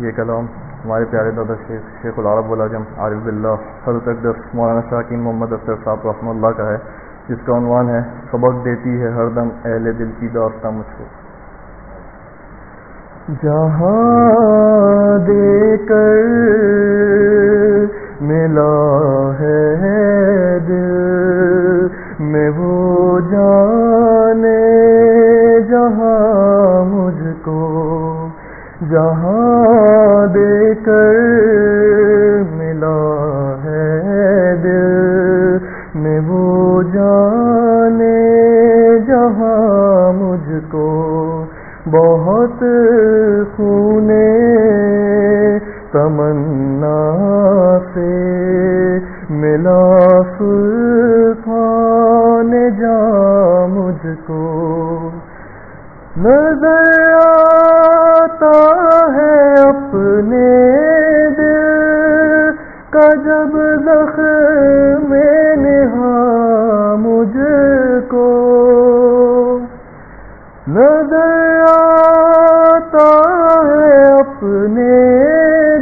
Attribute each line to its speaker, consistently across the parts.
Speaker 1: یہ کلام ہمارے پیارے دادا شیخ شیخ العرب العجم عارف اللہ حضرت اقدس، مولانا شاکین محمد اختر صاحب رحمۃ اللہ کا ہے۔ جس کا عنوان ہے، سبق دیتی ہے ہر دم اہل دل کی داستہ مجھ کو جہاں دے کر ملا ہے دل، میں وہ جانے جہاں دے کر ملا ہے دل میں وہ جانے جہاں مجھ کو بہت خونے تمنا سے ملا سلفان جا مجھ کو نظر اپنے دل کا جب زخم میں ہاں نہا مجھ کو نظر آتا ہے اپنے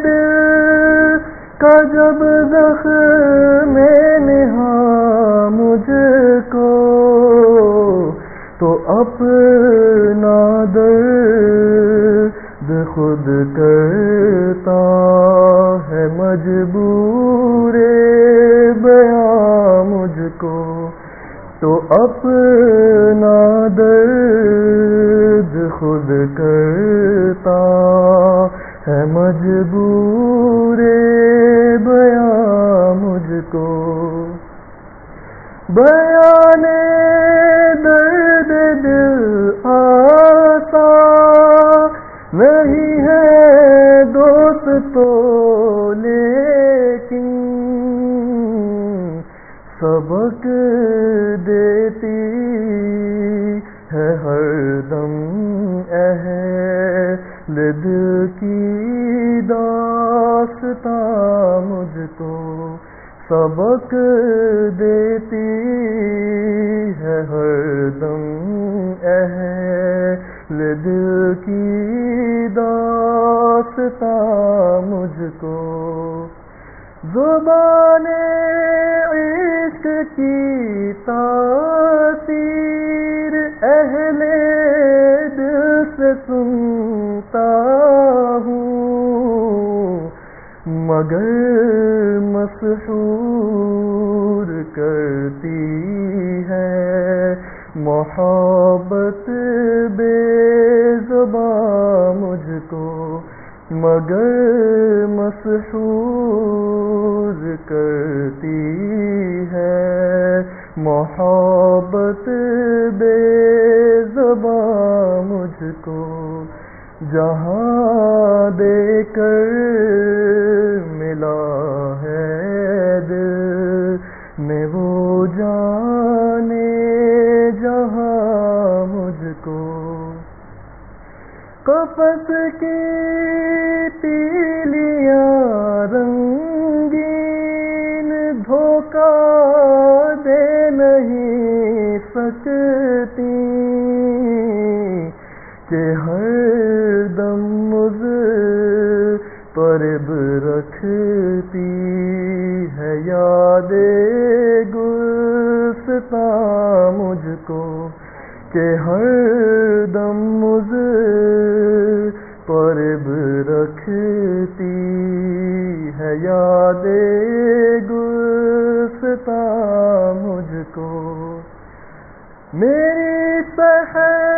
Speaker 1: دل کا جب زخم میں ہاں نہا مجھ کو تو اپنا خود کرتا ہے مجبور بیاں مجھ کو، تو اپنا درد خود کرتا ہے مجبور بیاں مجھ کو۔ بیان نہیں ہے دوست تو لیکن سبق دیتی ہے ہر دم اہل دل کی داستہ مجھ کو سبق دیتی ہے ہر دم اہل دل کی داستہ مجھ کو۔ زبان عشق کی تاثیر اہل دل سے سنتا ہوں۔ مگر مسحور کرتی ہے محبت مگر مسحور کرتی ہے محبت بے زباں مجھ کو جہاں دے کر کپس کی تیلیاں رنگین دھوکہ دے نہیں سکتی، کہ ہر دم مز پرب رکھتی ہے، یاد گلستا مجھ کو۔ کہ ہر دم مجھے پرب رکھتی ہے یاد گلستا مجھ کو۔ میری سہر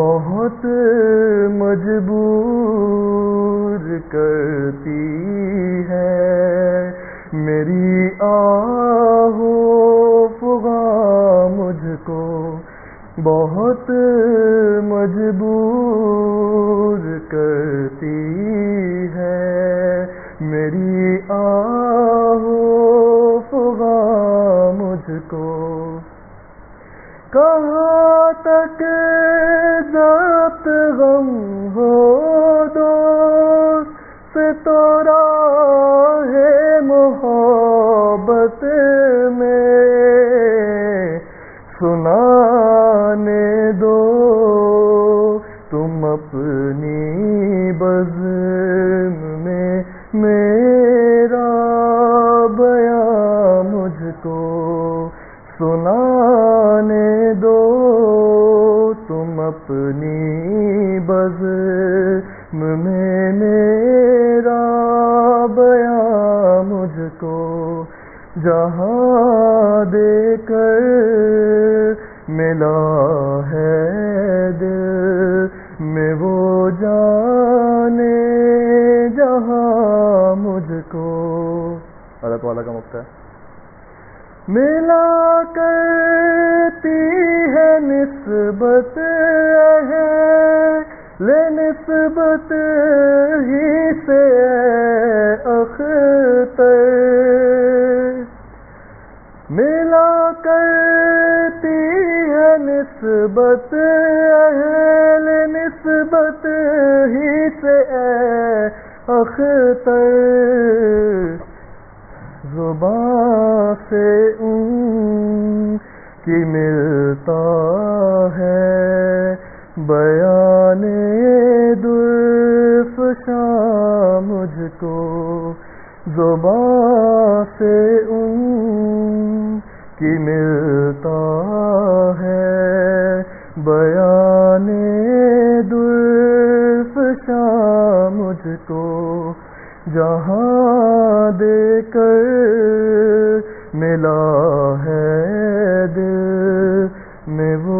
Speaker 1: بہت مجبور کرتی ہے۔ میری آہو فغا مجھ کو بہت مجبور کرتی ہے۔ میری آہو فغا مجھ کو کہاں تک تم ہو دوست تورا ہے محبت میں سنانے دو۔ تم اپنی بزم میں میرا بیا مجھ کو سنانے دو۔ تم اپنی جہاں دے کر ملا ہے دل میں وہ جانے جہاں مجھ کو اللہ تعالیٰ کا مکتا ہے ملا کرتی ہے نسبت نسبت ہی سے اختر۔ ملا کرتی ہے نسبت، اہل نسبت ہی سے اختر۔ زبان سے ان کی ملتا ہے۔ بیان دلف شام مجھ کو زبان سے ان کی ملتا ہے۔ بیان دلف شام مجھ کو جہاں دے کر ملا ہے دل میں وہ